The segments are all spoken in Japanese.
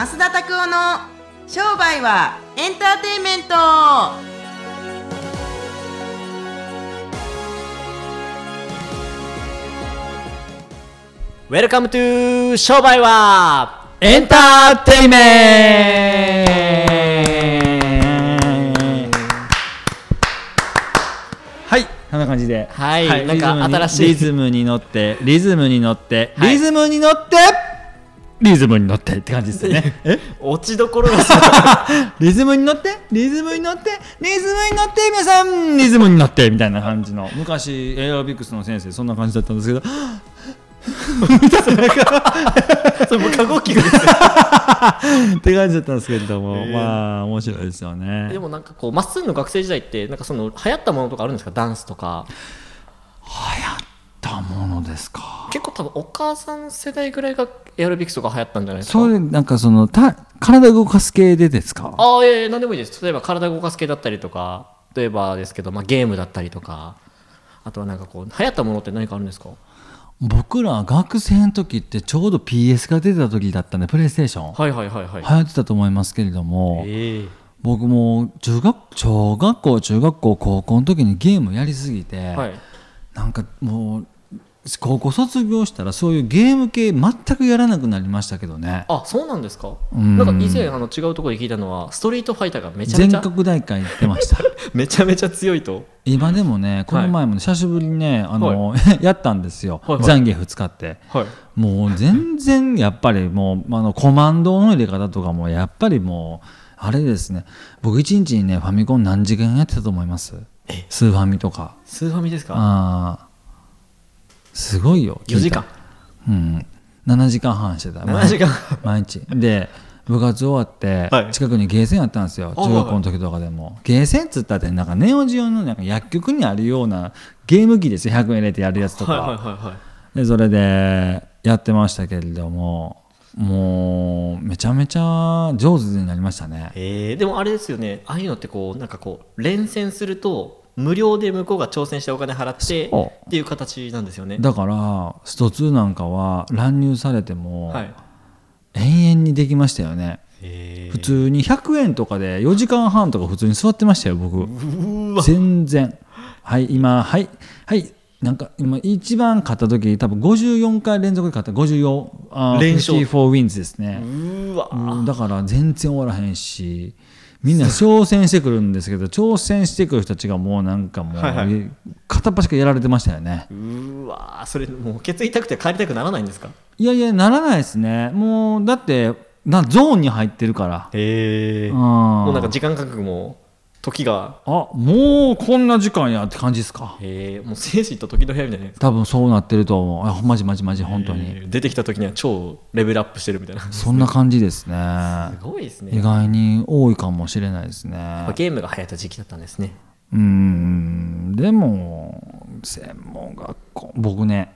増田拓夫の商売はエンターテインメント。 Welcome to 商売はエンターテイメント。はい。こんな感じで。はい。なんかリズムに新しいリズムに乗ってリズムに乗って、はい。リズムに乗ってリズムに乗ってって感じですよね。え？落ちどころが リズムに乗って？リズムに乗って？リズムに乗って皆さん！リズムに乗ってみたいな感じの。昔エアロビクスの先生そんな感じだったんですけど。それもう過呼吸ですよ。って感じだったんですけれども、へえまあ面白いですよね。でもなんかこうまっすぐの学生時代ってなんかその流行ったものとかあるんですか？ダンスとかたものですか。結構多分お母さん世代ぐらいがエアロビクスとか流行ったんじゃないですか。それなんかそのた体動かす系でですか？ああいやいや何でもいいです。例えば体動かす系だったりとか例えばですけど、まあ、ゲームだったりとか。あとはなんかこう流行ったものって何かあるんですか？僕ら学生の時ってちょうど PS が出てた時だったんでプレイステーションはいはいはいはい。流行ってたと思いますけれどもええ。僕も中学小学校中学校高校の時にゲームやりすぎて、はいなんかもう高校卒業したらそういうゲーム系全くやらなくなりましたけどね。あそうなんですか？うん。なんか以前あの違うところで聞いたのはストリートファイターがめちゃめ全ちゃ国大会行ってました。めちゃめちゃ強いと。今でもねこの前もね久しぶりにねあの、やったんですよ、はいはい。ザンギエフ使って。はい。もう全然やっぱりもうあのコマンドの入れ方とかもやっぱりもうあれですね。僕一日にねファミコン何時間やってたと思います？スーファミとか。スーファミですか？あー。すごいよ4時間。うん。7時間半してた。7時間。毎日。で部活終わってはい。近くにゲーセンやったんですよ、あ中学校の時とかでも、ゲーセンっつったってなんかネオジオのなんか薬局にあるようなゲーム機ですよ。100円入れてやるやつとか、はいはいはいはい。でそれでやってましたけれども。もうめちゃめちゃ上手になりましたね。えー、でもあれですよね。ああいうのってこうなんかこう連戦すると無料で向こうが挑戦してお金払ってっていう形なんですよね。だからスト2なんかは乱入されてもはい。延々にできましたよね、え普通に100円とかで4時間半とか普通に座ってましたよ僕。全然。はい今はいはいなんか今一番勝った時多分54回連続で勝った。54あー連勝。54 wins ですね、うーわうんだから全然終わらへんしみんな挑戦してくるんですけど 挑戦してくる人たちがもうなんかもう、はいはい。片っ端からやられてましたよね。うーわそれもうケツ痛くて帰りたくならないんですか？いやいやならないですね。もうだってなゾーンに入ってるから。へえうん。もうなんか時間感覚も時が。あもうこんな時間やって感じですか？へえもう精神と時の部屋みたいな多分そうなってると思う。あマジマジマジ本当に、えー出てきた時には超レベルアップしてるみたいな。すそんな感じですね。ごいですね。意外に多いかもしれないですね。まあゲームが流行った時期だったんですね。うーん。でも専門学校僕ね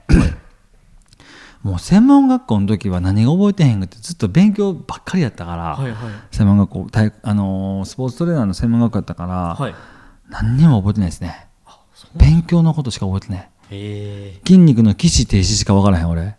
もう専門学校の時は何が覚えてへんくてずっと勉強ばっかりやったから、はいはい。専門学校体あのースポーツトレーナーの専門学校やったから、はい。何にも覚えてないですね。勉強のことしか覚えてない。へ筋肉の起死停止しか分からへん俺。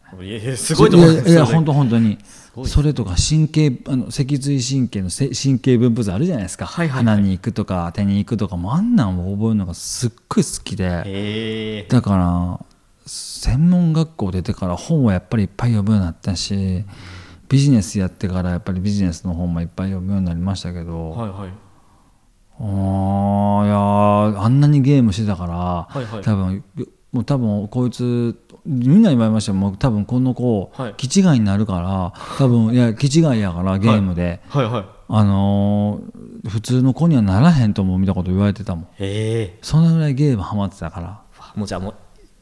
すごいと思う。んですいや本当本当に。それとか神経あの脊髄神経のせ神経分布図あるじゃないですか、はいはいはい。鼻に行くとか手に行くとかもあんなんを覚えるのがすっごい好きで。だから専門学校出てから本はやっぱりいっぱい読むようになったしビジネスやってからやっぱりビジネスの本もいっぱい読むようになりましたけど、はいはい。あーいやーあんなにゲームしてたから、はいはい。多分もう多分こいつみんなに言われましたよ。もう多分この子、はい。気違いになるから多分いや気違いやからゲームで、はいはい。あのー普通の子にはならへんとも見たこと言われてたもん。へえ。そのぐらいゲームハマってたから。もうじゃあもう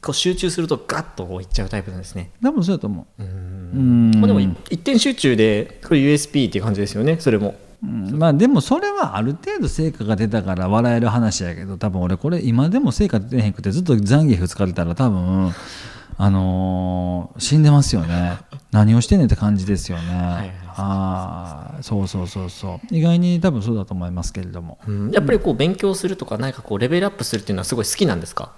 こう集中するとガッとこういっちゃうタイプなんですね。多分そうやと思う。ううん。んまあ、でもい一点集中でこれ USP っていう感じですよねそれも。うん。まあでもそれはある程度成果が出たから笑える話やけど多分俺これ今でも成果出てへんくてずっと残業2日れたら多分あのー死んでますよね。何をしてんねんって感じですよね、はいああそうそうそうそう。意外に多分そうだと思いますけれども。うん。やっぱりこう勉強するとか何かこうレベルアップするっていうのはすごい好きなんですか？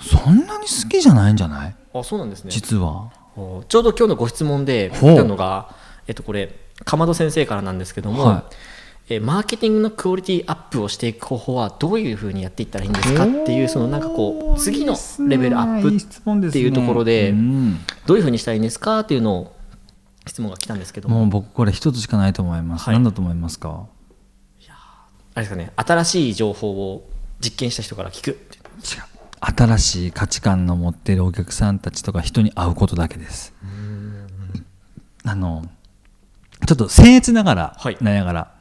そんなに好きじゃないんじゃない？あそうなんですね。実は。おちょうど今日のご質問で来たのが、えっと、これかまど先生からなんですけども、はえマーケティングのクオリティアップをしていく方法はどういうふうにやっていったらいいんですかっていうそのなんかこう次のレベルアップっていうところでうん。どういうふうにしたらいいんですかっていうのを質問が来たんですけども。もう僕これ一つしかないと思います、はい。何だと思いますか？あれですかね新しい情報を実験した人から聞く。って違う新しい価値観の持っているお客さんたちとか人に会うことだけです。あのちょっと僭越ながら、はい。なやがら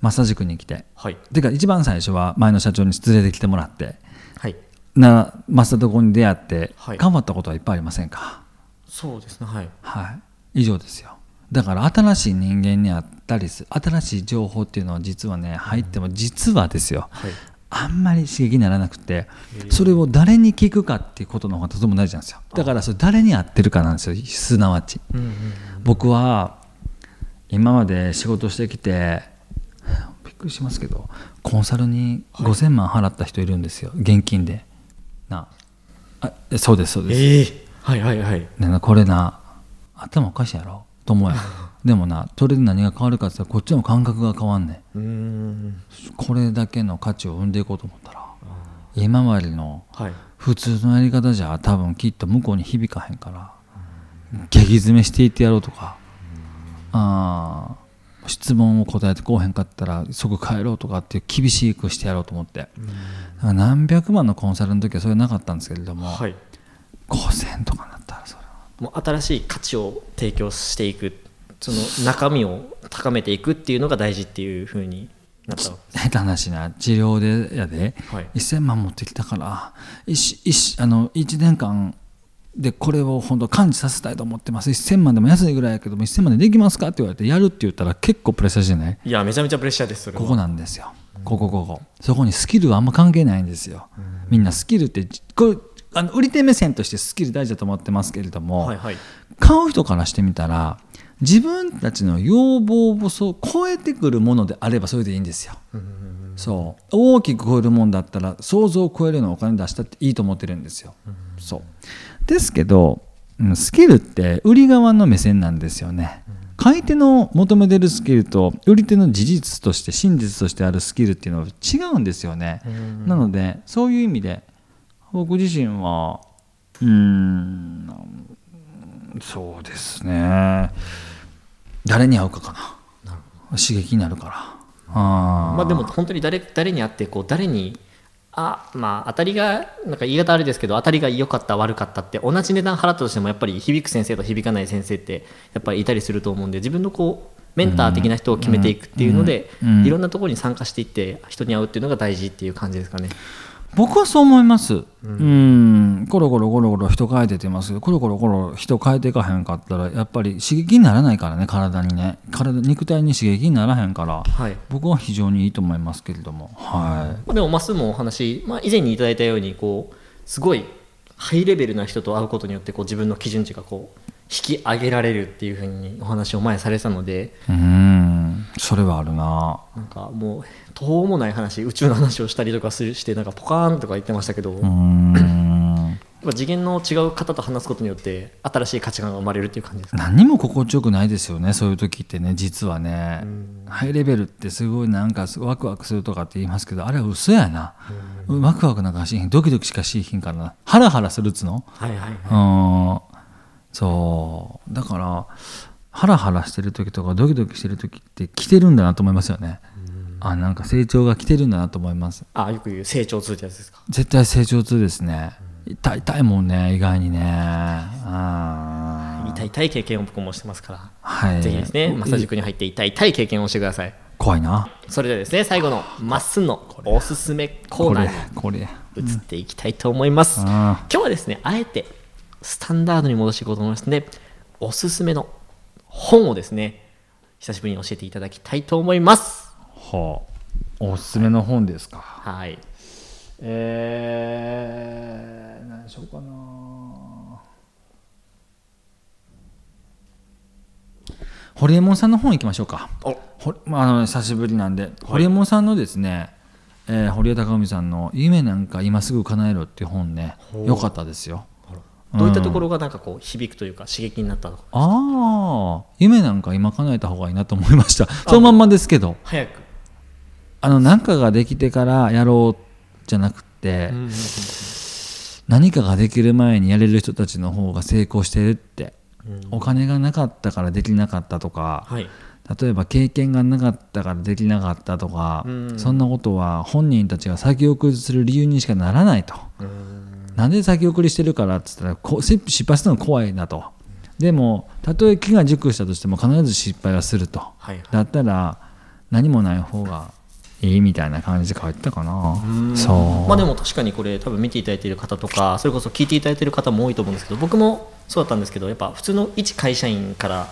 マッサージ塾に来て。はい。てか一番最初は前の社長に連れてきてもらってはい。なマッサージとこに出会って、はい。頑張ったことはいっぱいありませんか？そうですねはい。はい。以上ですよ。だから新しい人間に会ったりする新しい情報っていうのは実はね入っても実はですよ、はいあんまり刺激にならなくてそれを誰に聞くかっていうことの方がとても大事なんですよ。だからそれ誰に合ってるかなんですよすなわち。うんうん僕は今まで仕事してきてびっくりしますけどコンサルに5000万払った人いるんですよ現金で。なあ。えそうですそうです、ええ。はいはいはい。これな頭おかしいやろと思うやろ でもなそれで何が変わるかって言ったらこっちの感覚が変わんねん。これだけの価値を生んでいこうと思ったら今までのはい。普通のやり方じゃ多分きっと向こうに響かへんから激詰めしていってやろうとかあー質問を答えてこうへんかったら即帰ろうとかっていう厳しくしてやろうと思って。何百万のコンサルの時はそれなかったんですけれども、はい。5000とかなったらそれは。もう新しい価値を提供していくその中身を高めていくっていうのが大事っていうふうになった手な話な治療でやで、はい。1000万持ってきたから一一あの1年間でこれを本当感知させたいと思ってます。1000万でも安いぐらいやけども1000万でできますかって言われてやるって言ったら結構プレッシャーじゃない？いやめちゃめちゃプレッシャーですここなんですよ。ここここ。そこにスキルはあんま関係ないんですよ。みんなスキルってこれあの売り手目線としてスキル大事だと思ってますけれども、はいはい。買う人からしてみたら自分たちの要望をそう超えてくるものであればそれでいいんですよ。そう大きく超えるもんだったら想像を超えるようなお金出したっていいと思ってるんですよ。そうですけどうんスキルって売り側の目線なんですよね。買い手の求めてるスキルと売り手の事実として真実としてあるスキルっていうのは違うんですよね。なのでそういう意味で僕自身はうーんそうですね誰に会うかかな。刺激になるから。あー。まあでも本当に誰誰に会ってこう誰にあまあ当たりがなんか言い方あれですけど当たりが良かった悪かったって同じ値段払ったとしてもやっぱり響く先生と響かない先生ってやっぱりいたりすると思うんで自分のこうメンター的な人を決めていくっていうので、うん。うん。いろんなところに参加していって人に会うっていうのが大事っていう感じですかね。僕はそう思います。うん。コロコロコロコロ人変えてってます。けどコロコロコロ人変えていかへんかったらやっぱり刺激にならないからね体にね。体肉体に刺激にならへんから。はい。僕は非常にいいと思いますけれども。はまあでもまっすぐもお話、まあ、以前にいただいたようにこうすごいハイレベルな人と会うことによってこう自分の基準値がこう引き上げられるっていうふうにお話を前にされてたのでいうんそれはあるな。なんかもう途方もない話宇宙の話をしたりとかするしてなんかポカーンとか言ってましたけど、次元の違う方と話すことによって新しい価値観が生まれるっていう感じですか？何にも心地よくないですよねそういう時ってね実はね。ハイレベルってすごいなんかワクワクするとかって言いますけどあれは嘘やな。ワクワクなんかしひんドキドキしかしひんからなハラハラするっつの？はいはいはい、うん。そう。だからハラハラしてる時とかドキドキしてる時って来てるんだなと思いますよね。あなんか成長が来てるんだなと思います。あよく言う成長痛ってやつですか？絶対成長痛ですね。痛い痛いもんね意外にね。あー。痛い痛い経験を僕もしてますから、はい。ぜひですねマッサージ塾に入って痛い痛い経験をしてください。怖いな。それではですね最後のまっすんのおすすめコーナーこれに移っていきたいと思います、うん。今日はですねあえてスタンダードに戻していこうと思いますのでおすすめの本をですね久しぶりに教えていただきたいと思います。はあおすすめの本ですか？はい。えー、何しようかな。堀エモ門さんの本行きましょうか。お。ほまあ、あの久しぶりなんで、堀エモ門さんのですね、えー堀江貴文さんの「夢なんか今すぐ叶えろ」っていう本ねよかったですよどういったところがなんかこう響くというか刺激になったのか。ああ夢なんか今叶えた方がいいなと思いました。そのまんまですけど。早く。あの何かができてからやろうじゃなくて、何かができる前にやれる人たちの方が成功してるって、お金がなかったからできなかったとか、はい。例えば経験がなかったからできなかったとか、うんそんなことは本人たちが先送りする理由にしかならないと。なんで先送りしてるからっつったらこ失失敗するのが怖いなと。でもたとえ木が熟したとしても必ず失敗はすると。はいはいだったら何もない方がいいみたいな感じで書いてたかな。そう。まあでも確かにこれ多分見ていただいている方とかそれこそ聞いていただいている方も多いと思うんですけど僕もそうだったんですけどやっぱ普通の一会社員から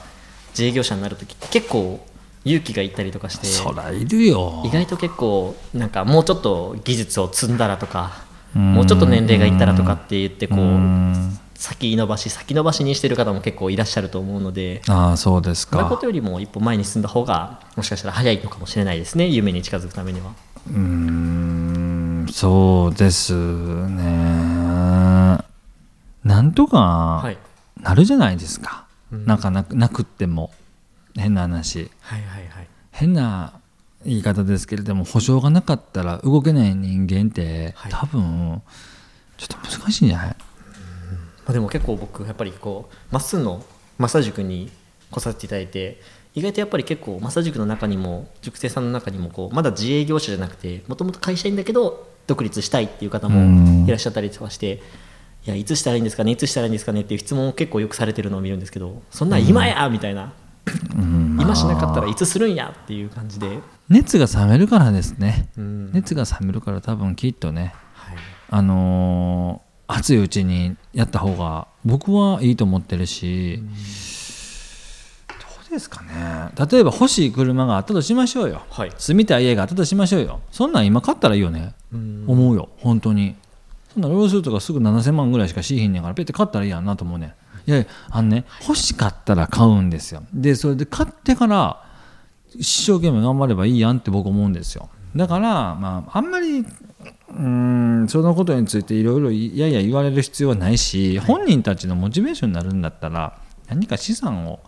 自営業者になる時って結構勇気がいったりとかしてそらいるよ。意外と結構なんかもうちょっと技術を積んだらとかうんもうちょっと年齢がいったらとかって言ってこううん先延ばし先延ばしにしてる方も結構いらっしゃると思うのでああそうですかそんなこと。よりも一歩前に進んだ方がもしかしたら早いのかもしれないですね夢に近づくためには。うーんそうですね。なんとかはいなるじゃないですか。なんかなくなくっても変な話はいはいはい変な言い方ですけれども保証がなかったら動けない人間って、はい。多分ちょっと難しいんじゃない？まあ、でも結構僕やっぱりこうまっすぐのマッサージ塾に来させていただいて意外とやっぱり結構マッサージ塾の中にも塾生さんの中にもこうまだ自営業者じゃなくてもともと会社員だけど独立したいっていう方うん。もいらっしゃったりとかしていやいつしたらいいんですかねいつしたらいいんですかねっていう質問を結構よくされてるのを見るんですけどそんなん今やみたいな、うん今しなかったらいつするんやっていう感じで、熱が冷めるからですね、うん。熱が冷めるから多分きっとねはい。あのー熱いうちにやった方が僕はいいと思ってるし、どうですかね。例えば欲しい車があったとしましょうよ。はい。住みたい家があったとしましょうよ。そんなん今買ったらいいよね、うん。思うよ。本当に。そんなロールするとかすぐ7000万ぐらいしかしいひんねんからペッて買ったらいいやんなと思うねんいやいやあのね欲しかったら買うんですよ。でそれで買ってから一生懸命頑張ればいいやんって僕思うんですよ。だからまああんまりうーんそのことについていろいろいやいや言われる必要はないし、本人たちのモチベーションになるんだったら何か資産をな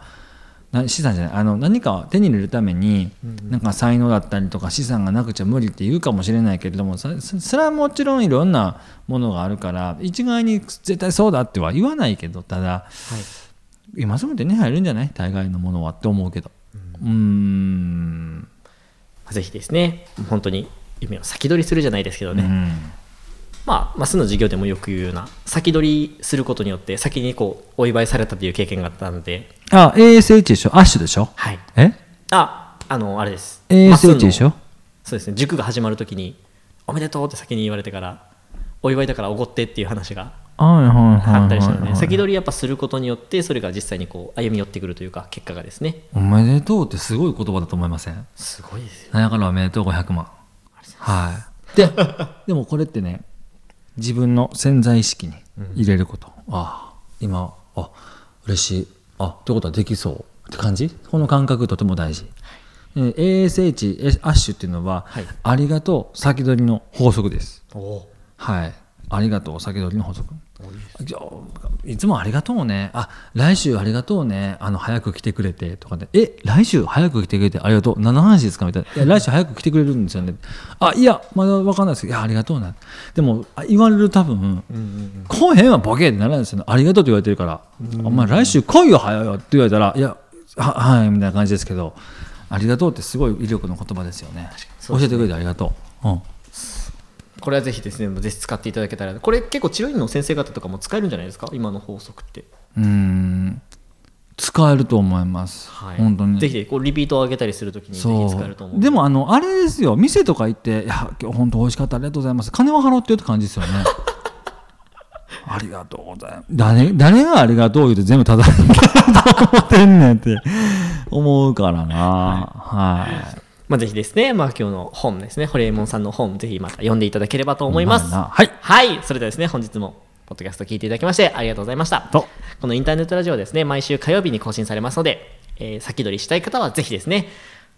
資産じゃないあの何かを手に入れるために、なんか才能だったりとか資産がなくちゃ無理って言うかもしれないけれどもそれはもちろんいろんなものがあるから一概に絶対そうだっては言わないけどただはい。今すぐ手に入るんじゃない？大概のものはって思うけど。うーん。ぜひですね本当に夢を先取りするじゃないですけどね、うんまあ、マスの授業でもよく言うような先取りすることによって先にこうお祝いされたという経験があったので、あ ASH でしょ？アッシュでしょ？はい、え？ああのあれです。ASH でしょ？そうですね。塾が始まるときにおめでとうって先に言われてからお祝いだからおごってっていう話があったりしたのはいで先取りやっぱすることによってそれが実際にこう歩み寄ってくるというか結果がですね。おめでとうってすごい言葉だと思いません？すごいですよ。なんやからおめでとう500万はいででもこれってね自分の潜在意識に入れること、ああ今あ嬉しい。あってことはできそう。って感じ？この感覚とても大事、えー ASH えアッシュっていうのは、はい。ありがとう先取りの法則です。はい。ありがとう先取りの法則いつもありがとうね。あ来週ありがとうね。あの早く来てくれて。とかでえ来週早く来てくれてありがとう。何の話ですかみたいな。いや来週早く来てくれるんですよね。あいやまだ分かんないです。けどいやありがとうな。でもあ言われる多分来へんわボケってならないですよね。ありがとうって言われてるから。お前来週来いよ早いよって言われたらいやははいみたいな感じですけど。ありがとうってすごい威力の言葉ですよね。教えてくれてありがとう、うんこれはぜひですねぜひ使っていただけたらこれ結構治療院の先生方とかも使えるんじゃないですか？今の法則って、うーん使えると思います、はい、本当に。ぜひこうリピートを上げたりするときにぜひそ使えると思ううで。もあのあれですよ。店とか行って「いや今日本当美味しかった。ありがとうございます」金は払ってよって感じですよね。ありがとうございます。誰誰がありがとう言うて全部ただと思ってんねんって思うからな。はい、まあ、ぜひですね、まあ、今日の本ですね、ホリエモンさんの本、ぜひまた読んでいただければと思います。はいはい、それではですね、本日も、ポッドキャスト聞いていただきまして、ありがとうございました。とこのインターネットラジオはですね、毎週火曜日に更新されますので、えー先取りしたい方はぜひですね、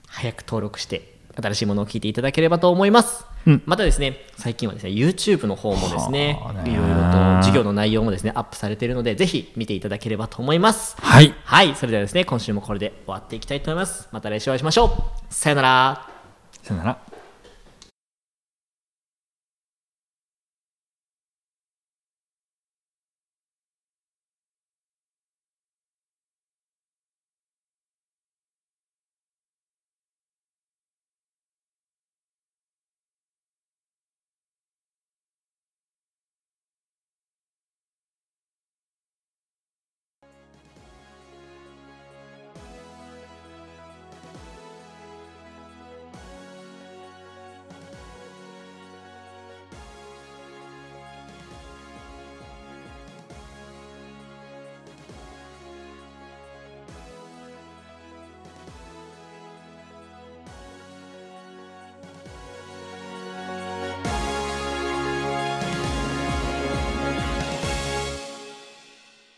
早く登録して、新しいものを聞いていただければと思います、うん。またですね最近はですね YouTube の方もですねいろいろと授業の内容もですねアップされているのでぜひ見ていただければと思います。はい。はいそれではですね今週もこれで終わっていきたいと思います。また来週お会いしましょう。さよなら。さよなら